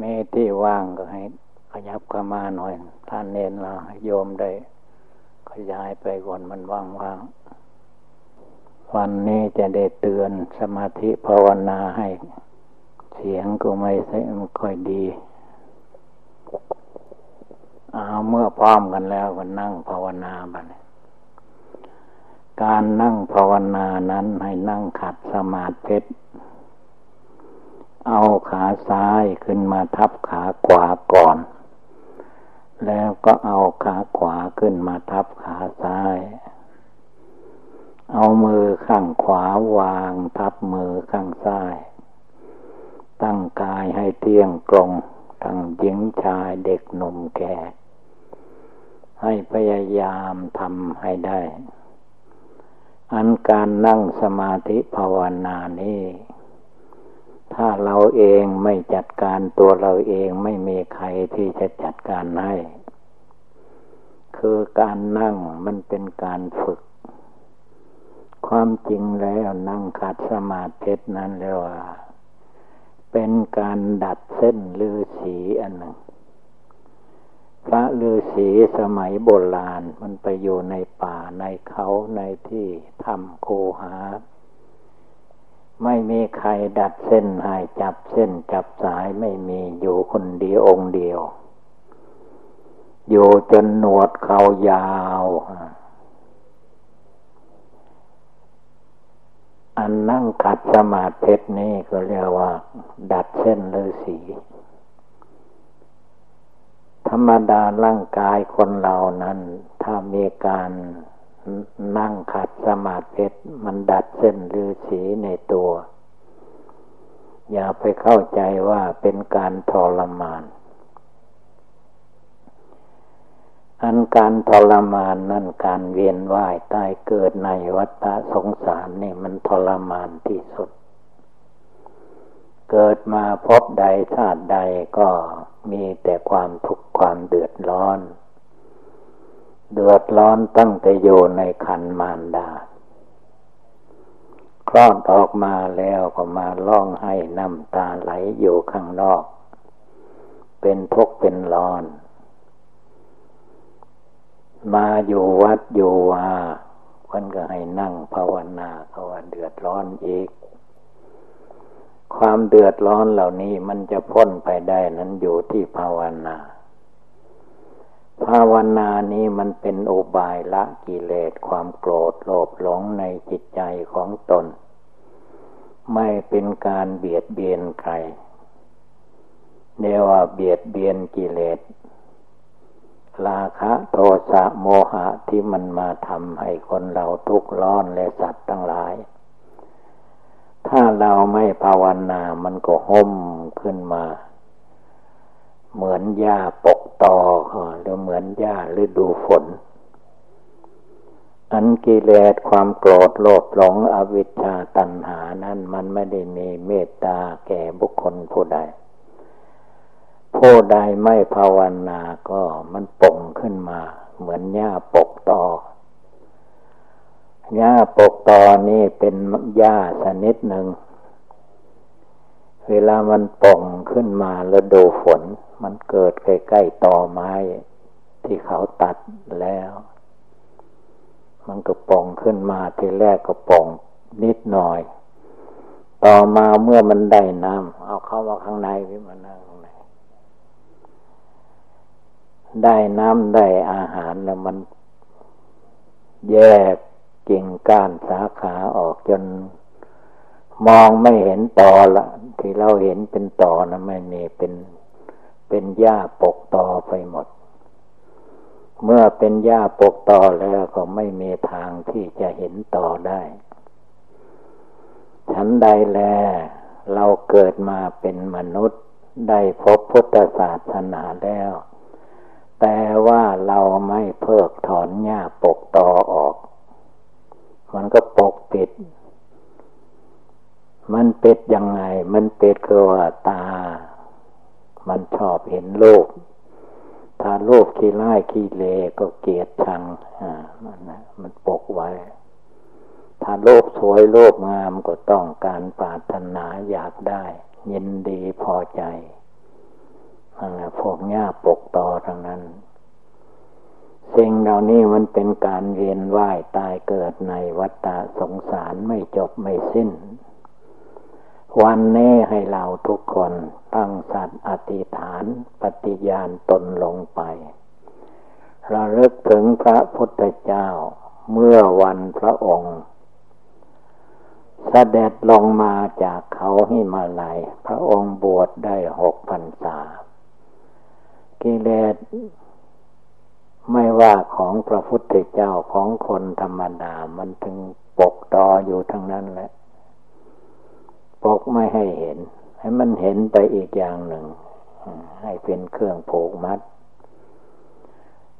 มีที่ว่างก็ให้ขยับเข้ามาหน่อย ท่านเน้นเราโยมได้ ขยายไปก่อนมันว่างๆ วันนี้จะได้เตือนสมาธิภาวนาให้ เสียงก็ไม่ใช่ค่อยดีเอาเมื่อพร้อมกันแล้วก็นั่งภาวนาบัดการนั่งภาวนานั้นให้นั่งขัดสมาธิ เอาขาซ้ายขึ้นมาทับขาขวาก่อน แล้วก็เอาขาขวาขึ้นมาทับขาซ้าย เอามือข้างขวาวางทับมือข้างซ้าย ตั้งกายให้เที่ยงตรงทั้งหญิงชายเด็กหนุ่มแก่ ให้พยายามทำให้ได้ อันการนั่งสมาธิภาวนานี้ ถ้าเราเองไม่จัดการตัวเราเองไม่มีใครที่จะจัดการให้ คือการนั่งมันเป็นการฝึก ความจริงแล้วนั่งขัดสมาธินั้นแล้วว่า เป็นการดัดเส้นลือสีอันหนึ่ง พระลือสีสมัยโบราณมันไปอยู่ในป่าในเขาในที่ทำโคหา ไม่มีใครดัดเส้นให้จับเส้นจับสายไม่มีอยู่คนเดียวองเดียว อยู่จนหนวดเขายาว อันนั่งขัดสมาธินี่ก็เรียกว่า ดัดเส้นฤาษีธรรมดาร่างกายคนเรานั้น ถ้ามีการ นั่งขัดสมาธิมันดัดเส้นฤาษีในตัว อย่าไปเข้าใจว่าเป็นการทรมาน อันการทรมานนั่นการเวียนว่ายตายเกิดในวัฏสงสารนี่มันทรมานที่สุด เกิดมาพบใดชาติใดก็มีแต่ความทุกข์ความเดือดร้อน เดือดร้อนตั้งแต่อยู่ในคันมารดา คลอดออกมาแล้วก็มาร้องให้น้ำตาไหลอยู่ข้างนอก เป็นทุกข์เป็นร้อน มาอยู่วัดอยู่วาเพิ่นก็ให้นั่งภาวนาเขาว่าเดือดร้อนอีก ความเดือดร้อนเหล่านี้มันจะพ้นไปได้นั้นอยู่ที่ภาวนาาวนานี้มันเป็นอุบายละกิเลสความโกรธโลภหลงในจิตใจของตน ไม่เป็นการเบียดเบียนใครเรียกว่าเบียดเบียนกิเลสราคะโทสะโมหะที่มันมาทำให้คนเราทุกข์ร้อนและสัตว์ทั้งหลาย ถ้าเราไม่ภาวนามันก็ห่มขึ้นมา เหมือนหญ้าปกตอหรือเหมือนหญ้าฤดูฝน อันกิเลสความโกรธโลภหลงอวิชชาตัณหานั้นมันไม่ได้มีเมตตาแก่บุคคลผู้ใด ผู้ใดไม่ภาวนาก็มันป่งขึ้นมา เหมือนหญ้าปกตอหญ้าปกตอนี่เป็นหญ้าชนิดหนึ่ง เวลามันป่องขึ้นมาแล้วดูฝน มันเกิดใกล้ๆตอไม้ ที่เขาตัดแล้ว มันก็ป่องขึ้นมาทีแรกก็ป่องนิดหน่อย ต่อมาเมื่อมันได้น้ำเอาเข้ามาข้างในพี่มานั่งข้างในได้น้ำได้อาหารแล้วมันแยกกิ่งก้านสาขาออกจน มองไม่เห็นต่อละ ที่เราเห็นเป็นต่อนะไม่มีเป็นเป็นหญ้าปกต่อไปหมด เมื่อเป็นหญ้าปกต่อแล้วก็ไม่มีทางที่จะเห็นต่อได้ ฉันใดแล เราเกิดมาเป็นมนุษย์ได้พบพุทธศาสนาแล้ว แต่ว่าเราไม่เพิกถอนหญ้าปกตอออก มันก็ปกปิด มันเป็ดยังไง มันเป็ดคือว่าตา มันชอบเห็นโลก ถ้าโลกขี้ไล่ขี้เลก็เกลียดชังอ่ามันนะมันปกไว้ ถ้าโลกสวยโลกงามก็ต้องการปรารถนาอยากได้ ยินดีพอใจพวกหญ้าปกตอทั้งนั้นสิ่งเหล่านี้มันเป็นการเวียนว่ายตายเกิดในวัฏฏะสงสารไม่จบไม่สิ้น วันนี้ให้เราทุกคนตั้งสัตว์อธิษฐานปฏิญาณตนลงไประลึกถึงพระพุทธเจ้าเมื่อวันพระองค์เสด็จลงมาจากเขาหิมาลัย พระองค์บวชได้หกพันษา กิเลสไม่ว่าของพระพุทธเจ้าของคนธรรมดามันถึงปกตออยู่ทั้งนั้นแหละ ปกไม่ให้เห็น ให้มันเห็นไปอีกอย่างหนึ่ง ให้เป็นเครื่องผูกมัด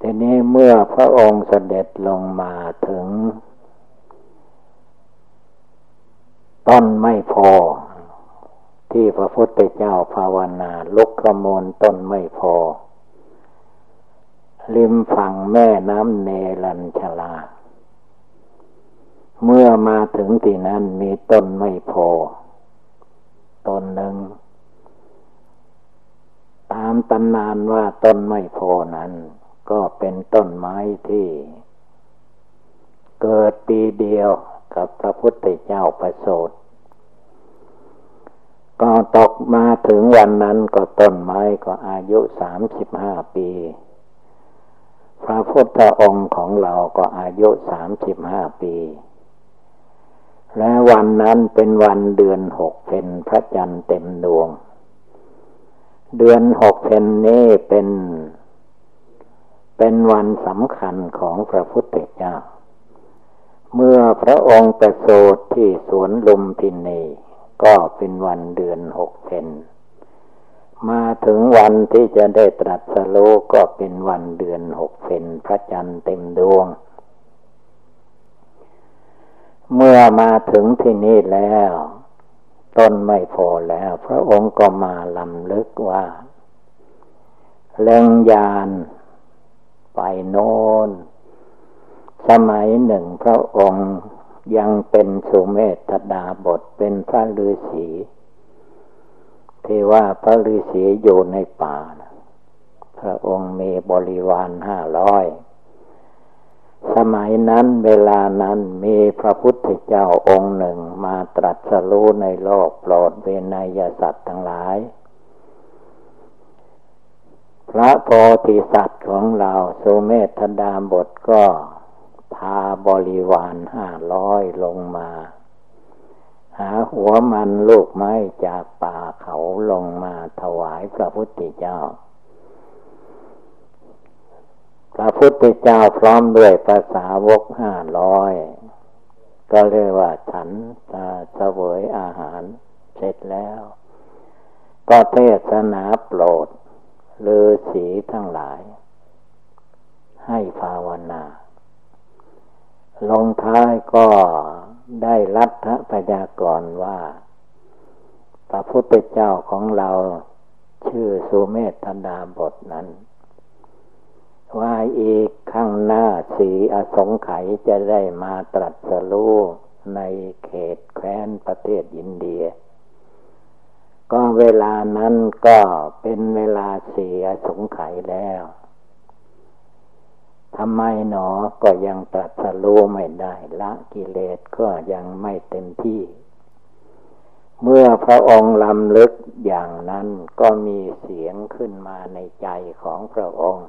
ทีนี้เมื่อพระองค์เสด็จลงมาถึง ต้นไม่พอ ที่พระพุทธเจ้าภาวนาลุกขโมลต้นไม่พอ ริมฝั่งแม่น้ำเนรัญชลา เมื่อมาถึงที่นั้นมีต้นไม่พอ ต้นหนึ่ง ตามตำนานว่าต้นไม่พอนั้น ก็เป็นต้นไม้ที่ เกิดปีเดียวกับพระพุทธเจ้าประโสดก็ตกมาถึงวันนั้นก็ต้นไม้ก็อายุสามสิบห้าปี พระพุทธองค์ของเราก็อายุสามสิบห้าปี และวันนั้นเป็นวันเดือนหกเป็นพระจันทร์เต็มดวง เดือนหกเพนนี้เป็น เป็นวันสำคัญของพระพุทธเจ้า เมื่อพระองค์ประสูติที่สวนลุมพินีก็เป็นวันเดือนหกเพนมาถึงวันที่จะได้ตรัสรู้ก็เป็นวันเดือนหกเพนพระจันทร์เต็มดวง เมื่อมาถึงที่นี่แล้ว ต้นไม่พอแล้ว พระองค์ก็มาลำลึกว่าเล่งยานไปโน้น สมัยหนึ่งพระองค์ยังเป็นสุเมธดาบทเป็นพระฤาษีที่ว่าพระฤาษีอยู่ในป่า พระองค์มีบริวารห้าร้อย สมัยนั้นเวลานั้นมีพระพุทธเจ้าองค์หนึ่งมาตรัสรู้ในโลกโปรดเวนยสัตว์ทั้งหลาย พระโพธิสัตว์ของเราสุเมธดาบทก็พาบริวารห้าร้อยลงมา หาหัวมันลูกไม้จากป่าเขาลงมาถวายพระพุทธเจ้า พระพุทธเจ้าพร้อมด้วยภาษาวกห้าร้อยก็เรียกว่าฉันเสวยอาหารเสร็จแล้ว ก็เทศนาโปรดฤาษีทั้งหลาย ให้ภาวนา ลงท้ายก็ได้รัฐพยากรว่า พระพุทธเจ้าของเราชื่อสุเมธดาบทนั้น ว่าอีกข้างหน้าสีอสงไขยจะได้มาตรัสรู้ในเขตแคว้นประเทศอินเดีย ก็เวลานั้นก็เป็นเวลาสียสงไขยแล้วทำไมหนอก็ยังตรัสรู้ไม่ได้ละกิเลสก็ยังไม่เต็มที่ เมื่อพระองค์ลำลึกอย่างนั้นก็มีเสียงขึ้นมาในใจของพระองค์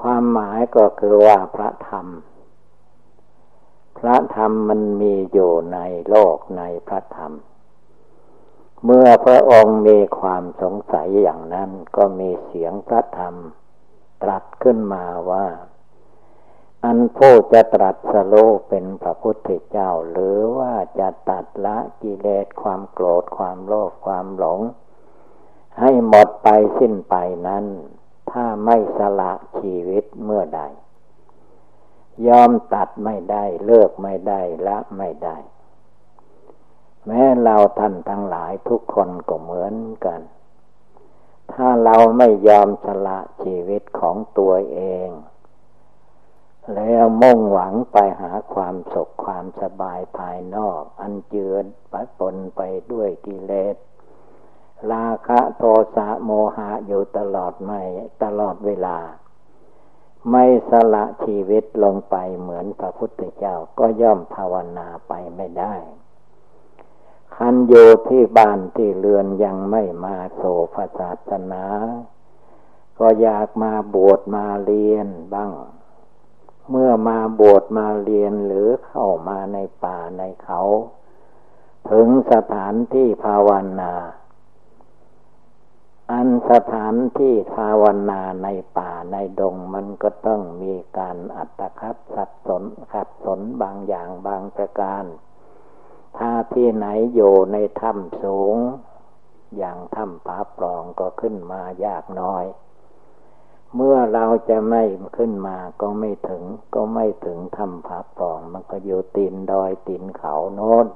ความหมายก็คือว่าพระธรรม พระธรรมมันมีอยู่ในโลกในพระธรรม เมื่อพระองค์มีความสงสัยอย่างนั้นก็มีเสียงพระธรรม ตรัสขึ้นมาว่า อันผู้จะตรัสโลเป็นพระพุทธเจ้า หรือว่าจะตัดละกิเลสความโกรธความโลภความหลง ให้หมดไปสิ้นไปนั้น ถ้าไม่สละชีวิตเมื่อใด ยอมตัดไม่ได้เลิกไม่ได้ละไม่ได้ แม้เราท่านทั้งหลายทุกคนก็เหมือนกัน ถ้าเราไม่ยอมสละชีวิตของตัวเอง แล้วมุ่งหวังไปหาความสุขความสบายภายนอก อันเจือปะปนไปด้วยกิเลส ราคะโทสะโมหะอยู่ตลอดไม่ตลอดเวลา ไม่สละชีวิตลงไปเหมือนพระพุทธเจ้าก็ย่อมภาวนาไปไม่ได้คันอยู่ที่บ้านที่เรือนยังไม่มาโสภาศาสนา ก็อยากมาบวชมาเรียนบ้าง เมื่อมาบวชมาเรียนหรือเข้ามาในป่าในเขา ถึงสถานที่ภาวนา อันสถานที่ภาวนาในป่าในดงมันก็ต้องมีการอัตคัดสับสนขัดสนบางอย่างบางประการ ถ้าที่ไหนอยู่ในถ้ำสูง อย่างถ้ำผาปลองก็ขึ้นมายากน้อย เมื่อเราจะไม่ขึ้นมาก็ไม่ถึง ก็ไม่ถึงถ้ำผาปลอง มันก็อยู่ตีนดอยตีนเขาโน้น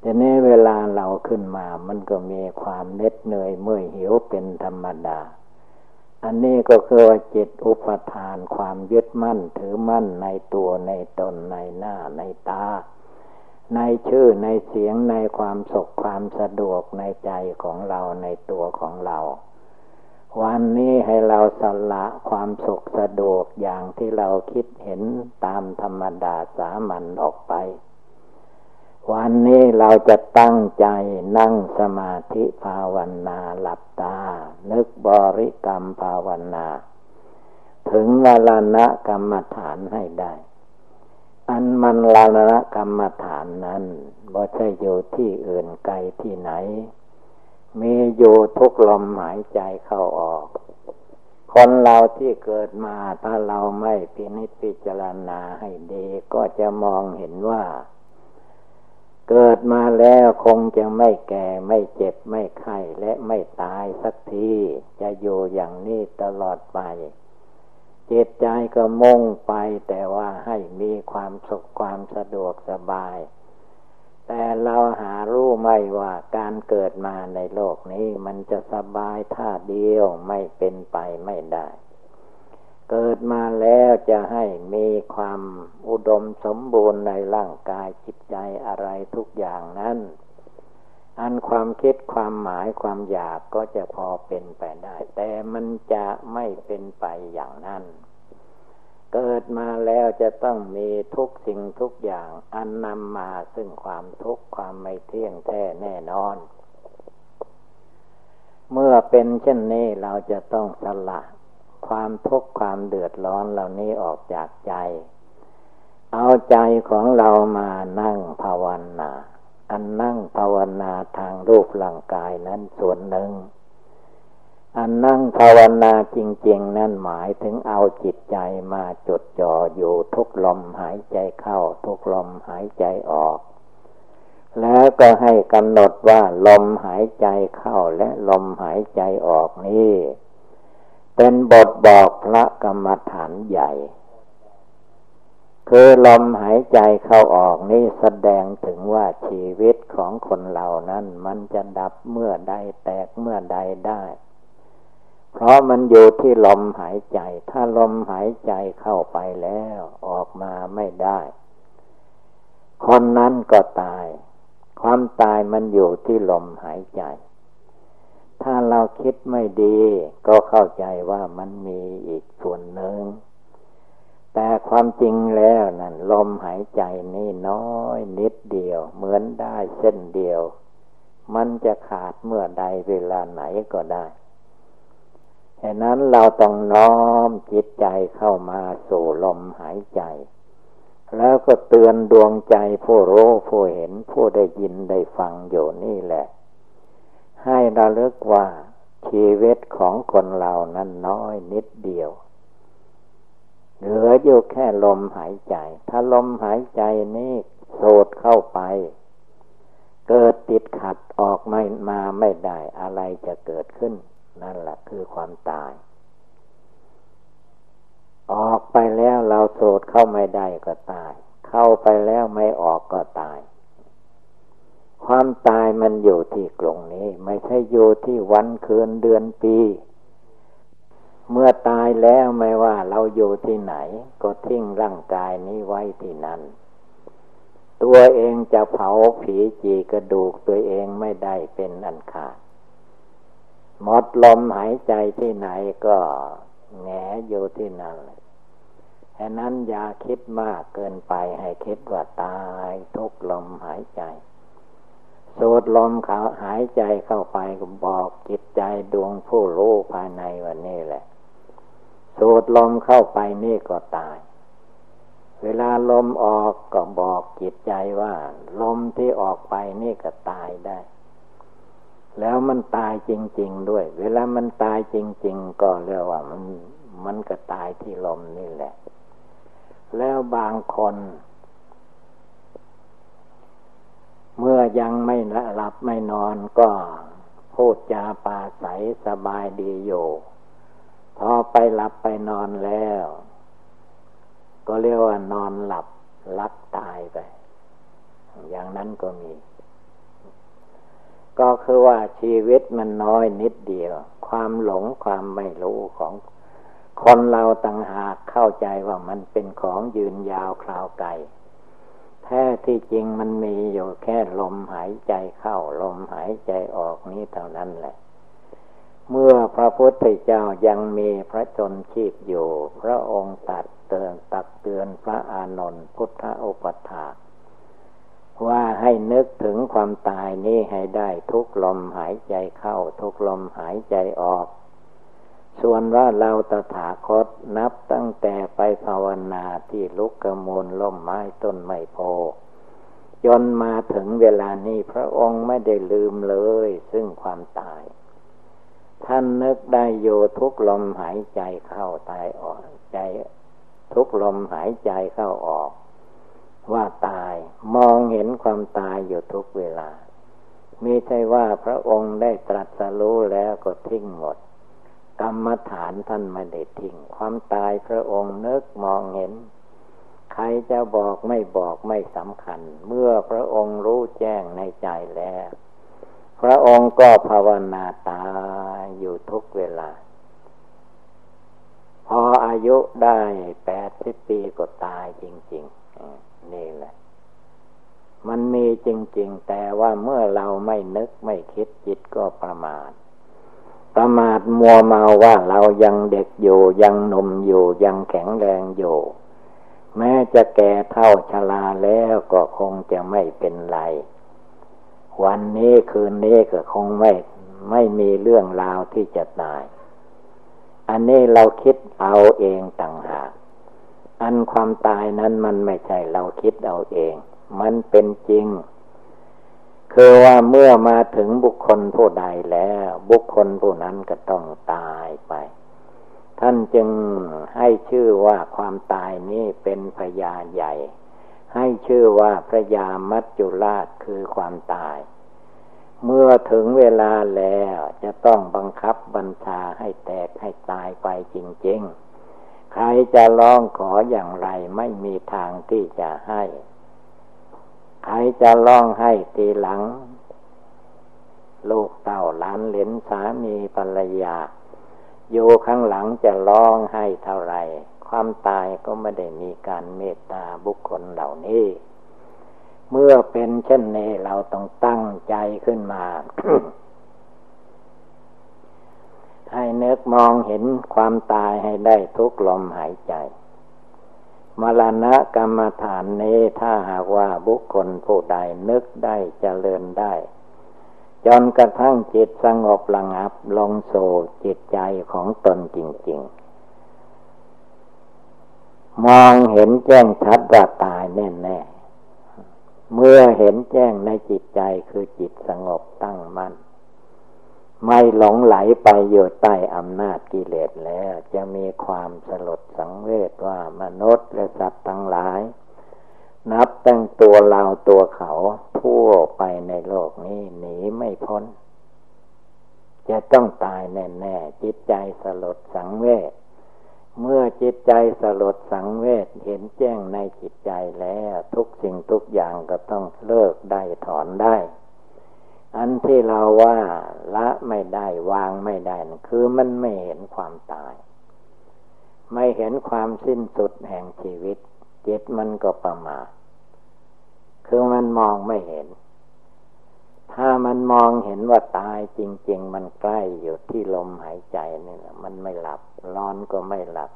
แต่นี้เวลาเราขึ้นมา มันก็มีความเน็ดเหนื่อยเมื่อยหิวเป็นธรรมดา อันนี้ก็คือว่าจิตอุปทานความยึดมั่นถือมั่นในตัวในตนในหน้าในตา ในชื่อในเสียงในความสุขความสะดวกในใจของเราในตัวของเรา วันนี้ให้เราสละความสุขสะดวกอย่างที่เราคิดเห็นตามธรรมดาสามัญออกไป วันนี้เราจะตั้งใจนั่งสมาธิภาวนาหลับตา นึกบริกรรมภาวนา ถึงวลานะกรรมฐานให้ได้ อันมันลาละกรรมฐานนั้นบ่ใช่อยู่ที่อื่นไกลที่ไหน มีอยู่ทุกลมหายใจเข้าออก คนเราที่เกิดมาถ้าเราไม่พินิจพิจารณาให้ดีก็จะมองเห็นว่า เกิดมาแล้วคงจะไม่แก่ไม่เจ็บไม่ไข้และไม่ตายสักที จะอยู่อย่างนี้ตลอดไปจิตใจก็มุ่งไปแต่ว่าให้มีความสุขความสะดวกสบาย แต่เราหารู้ไม่ว่าการเกิดมาในโลกนี้มันจะสบายท่าเดียวไม่เป็นไปไม่ได้ เกิดมาแล้วจะให้มีความอุดมสมบูรณ์ในร่างกายจิตใจอะไรทุกอย่างนั้น อันความคิดความหมายความอยากก็จะพอเป็นไปได้ แต่มันจะไม่เป็นไปอย่างนั้น เกิดมาแล้วจะต้องมีทุกสิ่งทุกอย่าง อันนำมาซึ่งความทุกข์ความไม่เที่ยงแท้แน่นอน เมื่อเป็นเช่นนี้เราจะต้องสละ ความทุกข์ความเดือดร้อนเหล่านี้ออกจากใจ เอาใจของเรามานั่งภาวนา อันนั่งภาวนาทางรูปร่างกายนั้นส่วนหนึ่ง อันนั่งภาวนาจริง ๆ นั่นหมายถึงเอาจิตใจมาจดจ่ออยู่ทุกลมหายใจเข้าทุกลมหายใจออกแล้วก็ให้กำหนดว่าลมหายใจเข้าและลมหายใจออกนี้ เป็นบทบอกพระกรรมฐานใหญ่ คือลมหายใจเข้าออกนี่แสดงถึงว่าชีวิตของคนเหล่านั้น มันจะดับเมื่อใดแตกเมื่อใดได้ เพราะมันอยู่ที่ลมหายใจ ถ้าลมหายใจเข้าไปแล้วออกมาไม่ได้ คนนั้นก็ตาย ความตายมันอยู่ที่ลมหายใจ ถ้าเราคิดไม่ดี ก็เข้าใจว่ามันมีอีกส่วนหนึ่ง แต่ความจริงแล้วนั่นลมหายใจนี่น้อยนิดเดียว เหมือนได้เส้นเดียว มันจะขาดเมื่อใดเวลาไหนก็ได้ฉะนั้นเราต้องน้อมจิตใจเข้ามาสู่ลมหายใจ แล้วก็เตือนดวงใจผู้รู้ผู้เห็นผู้ได้ยินได้ฟังอยู่นี่แหละ ให้ระลึกว่าชีวิตของคนเรานั้นน้อยนิดเดียว เหลืออยู่แค่ลมหายใจ ถ้าลมหายใจนี้โสดเข้าไป เกิดติดขัดออกไม่มาไม่ได้อะไรจะเกิดขึ้น นั่นแหละคือความตาย ออกไปแล้วเราโสดเข้าไม่ได้ก็ตาย เข้าไปแล้วไม่ออกก็ตาย ความตายมันอยู่ที่กรงนี้ ไม่ใช่อยู่ที่วันคืนเดือนปี เมื่อตายแล้วไม่ว่าเราอยู่ที่ไหน ก็ทิ้งร่างกายนี้ไว้ที่นั่น ตัวเองจะเผาผีจีกระดูกตัวเองไม่ได้เป็นอันขาดหมดลมหายใจที่ไหนก็แงอยู่ที่นั่นฉะนั้นอย่าคิดมากเกินไปให้คิดว่าตายทุกลมหายใจ สูดลมเขาหายใจเข้าไปก็บอกจิตใจดวงผู้รู้ภายในวันนี้แหละ สูดลมเข้าไปนี่ก็ตาย เวลาลมออกก็บอกจิตใจว่า ลมที่ออกไปนี่ก็ตายได้ แล้วมันตายจริง ๆด้วย เวลามันตายจริง ๆ ก็เรียกว่ามันมันก็ตายที่ลมนี่แหละ แล้วบางคน เมื่อยังไม่หลับไม่นอนก็พูดจาปาใสสบายดีอยู่ พอไปหลับไปนอนแล้ว ก็เรียกว่านอนหลับลักตายไป อย่างนั้นก็มี ก็คือว่าชีวิตมันน้อยนิดเดียว ความหลงความไม่รู้ของคนเราต่างหากเข้าใจว่ามันเป็นของยืนยาวคราวไกล แท้ที่จริงมันมีอยู่แค่ลมหายใจเข้าลมหายใจออกนี้เท่านั้นแหละ เมื่อพระพุทธเจ้ายังมีพระชนชีพอยู่ พระองค์ตัดเตือนตักเตือนพระอานนท์พุทธอุปถาว่าให้นึกถึงความตายนี้ให้ได้ทุกลมหายใจเข้า ทุกลมหายใจออก ส่วนว่าเราตถาคตนับตั้งแต่ไปภาวนาที่ลุกกระมูลล่มไม้ต้นไม้โพจนมาถึงเวลานี้พระองค์ไม่ได้ลืมเลย ซึ่งความตาย ท่านนึกได้อยู่ทุกลมหายใจเข้าตายออกใจทุกลมหายใจเข้าออก ว่าตายมองเห็นความตายอยู่ทุกเวลา ไม่ใช่ว่าพระองค์ได้ตรัสรู้แล้วก็ทิ้งหมด กรรมฐานท่านไม่ได้ทิ้งความตายพระองค์นึกมองเห็น ใครจะบอกไม่บอกไม่สำคัญ เมื่อพระองค์รู้แจ้งในใจแล้ว พระองค์ก็ภาวนาตายอยู่ทุกเวลา พออายุได้แปดสิบปีก็ตายจริง ๆ นี่แหละมันมีจริง ๆ แต่ว่าเมื่อเราไม่นึกไม่คิดจิตก็ประมาท ประมาทมัวเมาว่าเรายังเด็กอยู่ยังหนุ่มอยู่ยังแข็งแรงอยู่ แม้จะแก่เท่าชราแล้วก็คงจะไม่เป็นไร วันนี้คืนนี้ก็คงไม่ไม่มีเรื่องราวที่จะตาย อันนี้เราคิดเอาเองต่างหาก อันความตายนั้นมันไม่ใช่เราคิดเอาเอง มันเป็นจริง คือว่าเมื่อมาถึงบุคคลผู้ใดแล้ว บุคคลผู้นั้นก็ต้องตายไป ท่านจึงให้ชื่อว่าความตายนี้เป็นพยาใหญ่ ให้ชื่อว่าพระยามัจจุราชคือความตาย เมื่อถึงเวลาแล้วจะต้องบังคับบัญชาให้แตกให้ตายไปจริง ๆ ใครจะร้องขออย่างไรไม่มีทางที่จะให้ ใครจะร้องให้ทีหลัง ลูกเต่าล้านเหลนสามีภรรยา อยู่ข้างหลังจะร้องให้เท่าไรความตายก็ไม่ได้มีการเมตตาบุคคลเหล่านี้ เมื่อเป็นเช่นนี้เราต้องตั้งใจขึ้นมาให้เนึกมองเห็นความตายให้ได้ทุกลมหายใจ มรณะกรรมฐานนี้ถ้าหากว่าบุคคลผู้ใดนึกได้เจริญได้ จนกระทั่งจิตสงบระงับลงโซจิตใจของตนจริง ๆ มองเห็นแจ้งชัดว่าตายแน่ๆเมื่อเห็นแจ้งในจิตใจคือจิตสงบตั้งมัน่น ไม่หลงไหลไปอยู่ใต้อำนาจกิเลสแล้ว จะมีความสลดสังเวชว่ามนุษย์และสัตว์ทั้งหลาย นับตั้งตัวเราตัวเขาทั่วไปในโลกนี้หนีไม่พ้น จะต้องตายแน่ๆจิตใจสลดสังเวชเมื่อจิตใจสลดสังเวชเห็นแจ้งในจิตใจแล้ว ทุกสิ่งทุกอย่างก็ต้องเลิกได้ถอนได้ อันที่เราว่าละไม่ได้วางไม่ได้นะคือมันไม่เห็นความตาย ไม่เห็นความสิ้นสุดแห่งชีวิต จิตมันก็ประมาทคือมันมองไม่เห็น ถ้ามันมองเห็นว่าตายจริง ๆ มันใกล้อยู่ที่ลมหายใจนี่แหละมันไม่หลับ ร้อนก็ไม่หลับ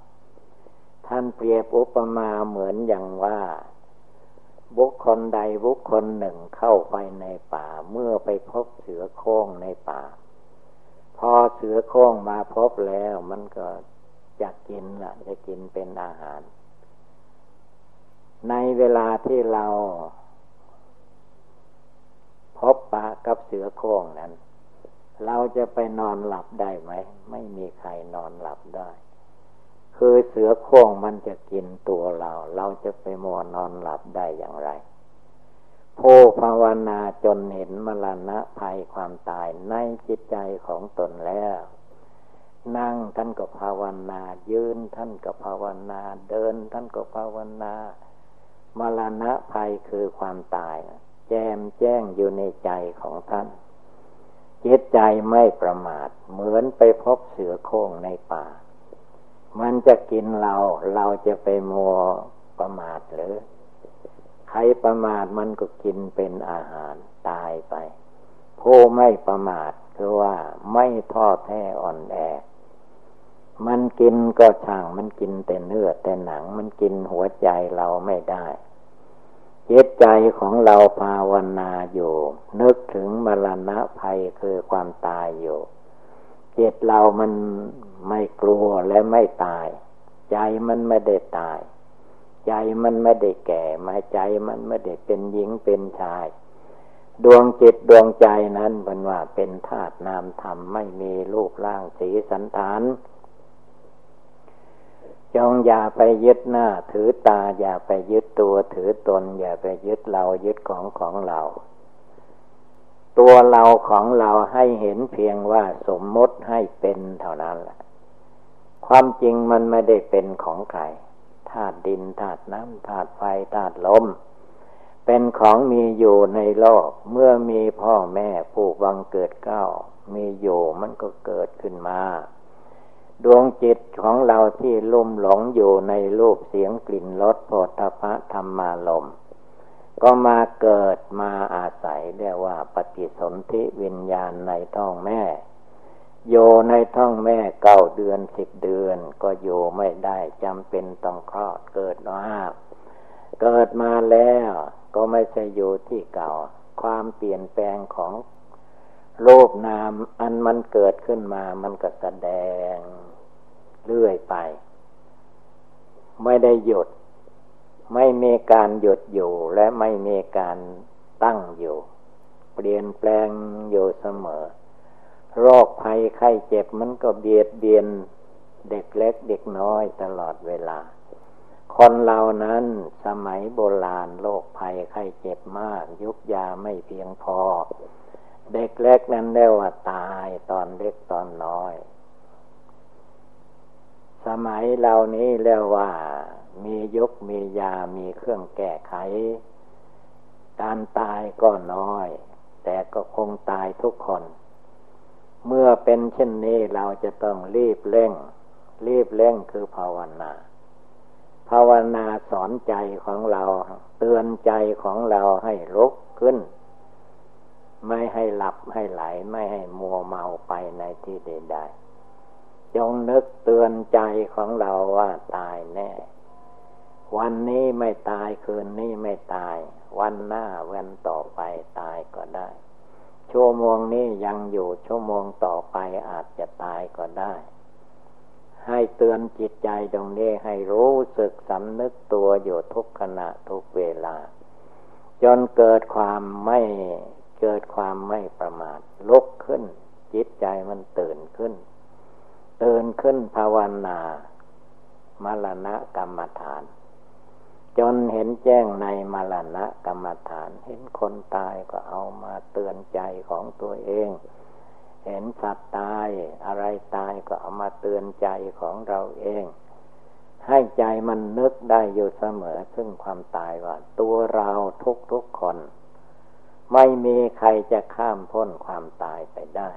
ท่านเปรียบอุปมาเหมือนอย่างว่า บุคคลใดบุคคลหนึ่งเข้าไปในป่าเมื่อไปพบเสือโคร่งในป่า พอเสือโคร่งมาพบแล้วมันก็จะกินละจะกินเป็นอาหาร ในเวลาที่เราพบปะกับเสือโคร่งนั้น เราจะไปนอนหลับได้ไหม ไม่มีใครนอนหลับได้ คือเสือโคร่งมันจะกินตัวเรา เราจะไปมัวนอนหลับได้อย่างไรผู้ภาวนาจนเห็นมรณะภัยความตายในจิตใจของตนแล้ว นั่งท่านก็ภาวนา ยืนท่านก็ภาวนา เดินท่านก็ภาวนามรณะภัยคือความตาย แจมแจ้งอยู่ในใจของท่าน จิตใจไม่ประมาท เหมือนไปพบเสือโคร่งในป่า มันจะกินเรา เราจะไปมัวประมาทหรือ ใครประมาทมันก็กินเป็นอาหารตายไป ผู้ไม่ประมาทคือว่าไม่ท้อแท้อ่อนแอ มันกินก็ช่างมันกินแต่เนื้อแต่หนังมันกินหัวใจเราไม่ได้จิตใจของเราภาวนาอยู่ นึกถึงมรณะภัยคือความตายอยู่จิตเรามัน ไม่กลัวและไม่ตาย ใจมันไม่ได้ตาย ใจมันไม่ได้แก่มาใจมันไม่ได้เป็นหญิงเป็นชาย ดวงจิตดวงใจนั้นเป็นว่าเป็นธาตุนามธรรมไม่มีรูปร่างสีสันฐานจงอย่าไปยึดหน้า ถือตาอย่าไปยึดตัวถือตน อย่าไปยึดเรายึดของของเรา ตัวเราของเราให้เห็นเพียงว่าสมมติให้เป็นเท่านั้นแหละ ความจริงมันไม่ได้เป็นของใครธาตุดินธาตุน้ำธาตุไฟธาตุลม เป็นของมีอยู่ในโลก เมื่อมีพ่อแม่ผู้วังเกิดเก้า มีอยู่มันก็เกิดขึ้นมา ดวงจิตของเราที่ลุ่มหลงอยู่ในรูปเสียงกลิ่นรสโผฏฐะธรรมารมก็มาเกิดมาอาศัยเรียกว่าปฏิสนธิวิญญาณในท้องแม่ โยในท้องแม่เก้าเดือนสิบเดือน ก็อยู่ไม่ได้จำเป็นต้องคลอดเกิดมาเกิดมาแล้วก็ไม่ใช่อยู่ที่เก่า ความเปลี่ยนแปลงของโลกนามอันมันเกิดขึ้นมามันก็แสดงเรื่อยไป ไม่ได้หยุด ไม่มีการหยุดอยู่และไม่มีการตั้งอยู่ เปลี่ยนแปลงอยู่เสมอ โรคภัยไข้เจ็บมันก็เบียดเบียนเด็กเล็กเด็กน้อยตลอดเวลา คนเหล่านั้นสมัยโบราณโรคภัยไข้เจ็บมาก ยุกยาไม่เพียงพอ เด็กเล็กนั้นเรียกว่าตายตอนเล็กตอนน้อย สมัยเหล่านี้เรียกว่า มียกมียามีเครื่องแก้ไข การตายก็น้อย แต่ก็คงตายทุกคน เมื่อเป็นเช่นนี้เราจะต้องรีบเร่ง รีบเร่งคือภาวนา ภาวนาสอนใจของเรา เตือนใจของเราให้ลุกขึ้น ไม่ให้หลับให้ไหลไม่ให้มัวเมาไปในที่ใดๆจงนึกเตือนใจของเราว่าตายแน่ วันนี้ไม่ตายคืนนี้ไม่ตาย วันหน้าวันต่อไปตายก็ได้ ชั่วโมงนี้ยังอยู่ชั่วโมงต่อไปอาจจะตายก็ได้ ให้เตือนจิตใจตรงนี้ให้รู้สึกสำนึกตัวอยู่ทุกขณะทุกเวลา จนเกิดความไม่เกิดความไม่ประมาทลุกขึ้น จิตใจมันตื่นขึ้น ตื่นขึ้นภาวนา มรณะกรรมฐาน จนเห็นแจ้งในมรณะกรรมฐาน เห็นคนตายก็เอามาเตือนใจของตัวเอง เห็นสัตว์ตายอะไรตายก็เอามาเตือนใจของเราเอง ให้ใจมันนึกได้อยู่เสมอ ซึ่งความตายว่า ตัวเราทุกทุกคน ไม่มีใครจะข้ามพ้นความตายไปได้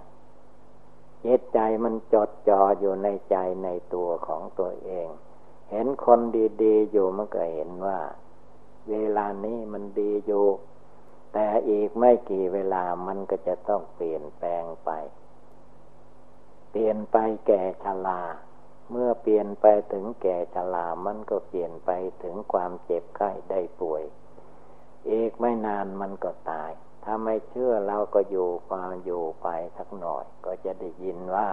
จิตใจมันจดจ่ออยู่ในใจในตัวของตัวเอง เห็นคนดีๆอยู่มันก็เห็นว่า เวลานี้มันดีอยู่แต่อีกไม่กี่เวลามันก็จะต้องเปลี่ยนแปลงไป เปลี่ยนไปแก่ชราเมื่อเปลี่ยนไปถึงแก่ชรามันก็เปลี่ยนไปถึงความเจ็บไข้ได้ป่วย อีกไม่นานมันก็ตาย ถ้าไม่เชื่อเราก็อยู่มาอยู่ไปสักหน่อย ก็จะได้ยินว่า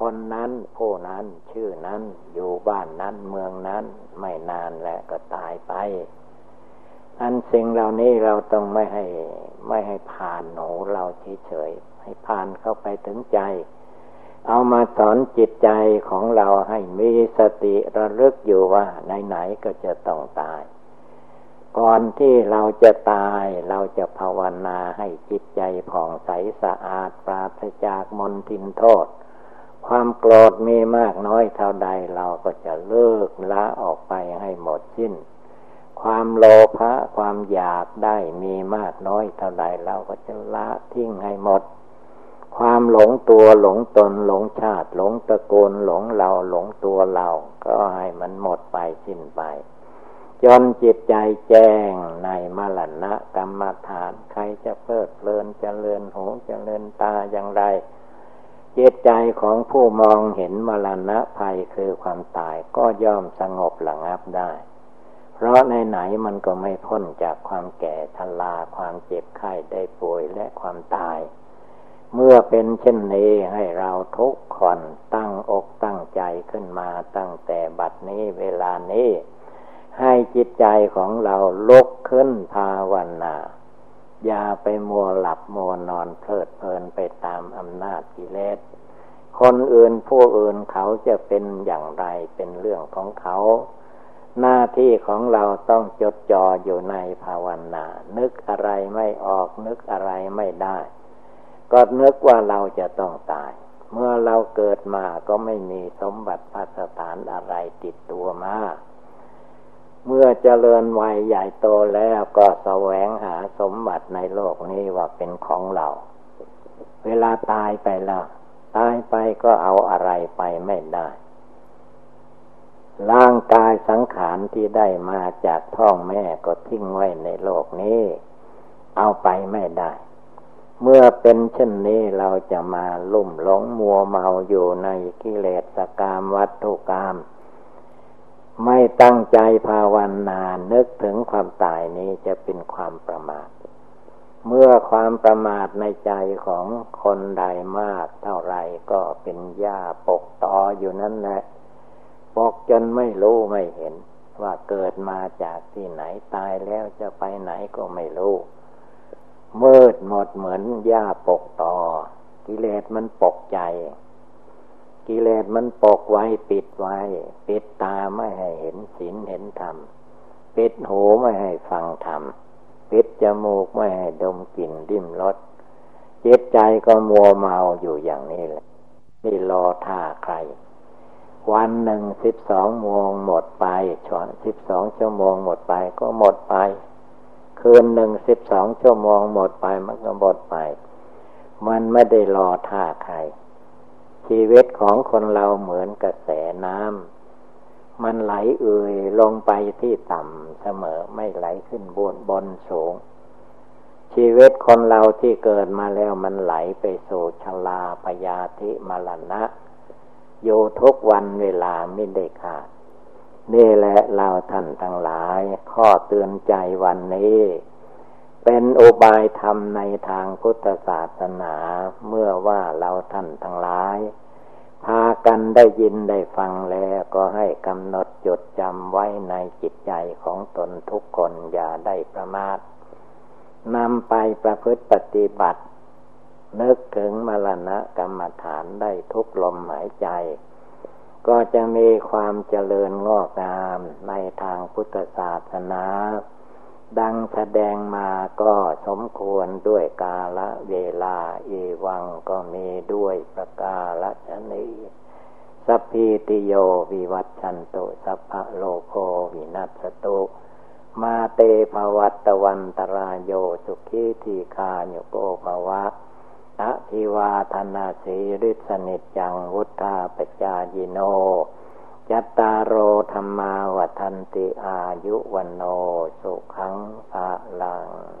คนนั้นผู้นั้นชื่อนั้นอยู่บ้านนั้นเมืองนั้นไม่นานแล้วก็ตายไป อันสิ่งเหล่านี้เราต้องไม่ให้ไม่ให้ผ่านหนูเราเฉยๆให้ผ่านเข้าไปถึงใจ เอามาสอนจิตใจของเราให้มีสติระลึกอยู่ว่าไหนๆก็จะต้องตาย ก่อนที่เราจะตายเราจะภาวนาให้จิตใจผ่องใสสะอาดปราศจากมลทินโทษ ความโกรธมีมากน้อยเท่าใดเราก็จะเลิกละออกไปให้หมดสิ้น ความโลภะความอยากได้มีมากน้อยเท่าใดเราก็จะละทิ้งให้หมด ความหลงตัวหลงตนหลงชาติ หลงตะโกนหลงเราหลงตัวเรา ก็ให้มันหมดไปสิ้นไปจนจิตใจแจ้งในมรณะกรรมฐาน ใครจะเพิดเพลินจเจริญหูจเจริญตาอย่างไร จิตใจของผู้มองเห็นมรณะภัยคือความตายก็ย่อมสงบหลังับได้ เพราะในไหนมันก็ไม่พ้นจากความแก่ชราความเจ็บไข้ได้ป่วยและความตาย เมื่อเป็นเช่นนี้ให้เราทุกคนตั้งอกตั้งใจขึ้นมาตั้งแต่บัดนี้เวลานี้ ให้จิตใจของเราลุกขึ้นภาวนา อย่าไปมัวหลับมัวนอนเพลิดเพลินไปตามอำนาจกิเลส คนอื่นผู้อื่นเขาจะเป็นอย่างไรเป็นเรื่องของเขา หน้าที่ของเราต้องจดจ่ออยู่ในภาวนา นึกอะไรไม่ออกนึกอะไรไม่ได้ ก็นึกว่าเราจะต้องตาย เมื่อเราเกิดมาก็ไม่มีสมบัติพัสถานอะไรติดตัวมา เมื่อเจริญวัยใหญ่โตแล้วก็แสวงหาสมบัติในโลกนี้ว่าเป็นของเรา เวลาตายไปแล้วตายไปก็เอาอะไรไปไม่ได้ ร่างกายสังขารที่ได้มาจากท้องแม่ก็ทิ้งไว้ในโลกนี้ เอาไปไม่ได้ เมื่อเป็นเช่นนี้เราจะมาลุ่มหลงมัวเมาอยู่ในกิเลสกามวัตถุกรรม ไม่ตั้งใจภาวนานึกถึงความตายนี้จะเป็นความประมาท เมื่อความประมาทในใจของคนใดมากเท่าไรก็เป็นหญ้าปกตออยู่นั่นแหละปกจนไม่รู้ไม่เห็น ว่าเกิดมาจากที่ไหนตายแล้วจะไปไหนก็ไม่รู้มืดหมดเหมือนหญ้าปกตอกิเลสมันปกใจ กิเลสมันปกไว้ปิดไว้ ปิดตาไม่ให้เห็นศีลเห็นธรรม ปิดหูไม่ให้ฟังธรรม ปิดจมูกไม่ให้ดมกลิ่นดิ้มรสจิตใจก็มัวเมาอยู่อย่างนี้แหละนี่รอท่าใคร วันหนึ่งสิบสองโมงหมดไปช่วงสิบสองชั่วโมงหมดไปก็หมดไป คืนหนึ่งสิบสองชั่วโมงหมดไปมันก็หมดไป มันไม่ได้รอท่าใคร ชีวิตของคนเราเหมือนกระแสน้ำมันไหลเอื่อยลงไปที่ต่ำเสมอไม่ไหลขึ้นบนบนสูง ชีวิตคนเราที่เกิดมาแล้วมันไหลไปสู่ชลาพยาธิมรณะอยู่ทุกวันเวลาไม่ได้ขาดนี่แหละเราท่านทั้งหลาย ข้อเตือนใจวันนี้ เป็นอุบายธรรมในทางพุทธศาสนาเมื่อว่าเราท่านทั้งหลาย พากันได้ยินได้ฟังแล้วก็ให้กำหนดจดจำไว้ในจิตใจของตนทุกคนอย่าได้ประมาทนำไปประพฤติปฏิบัติ นึกถึงมรณะกรรมฐานได้ทุกลมหายใจ ก็จะมีความเจริญงอกงามในทางพุทธศาสนา ดังแสดงมาก็สมควรด้วยกาละเวลาเอวังก็มีด้วยประกาละชนีสัพพิติโยวิวัตชันตุสัพพะโลโควินัสตุมาเตภวัตวันตรายโยสุขีทีคาโยโกภวะอภิวาธนาสีริสนิจังวุธาปจายิโน จัตตารโอธรรมาวัทันติอายุวันโนสุขังภาลัง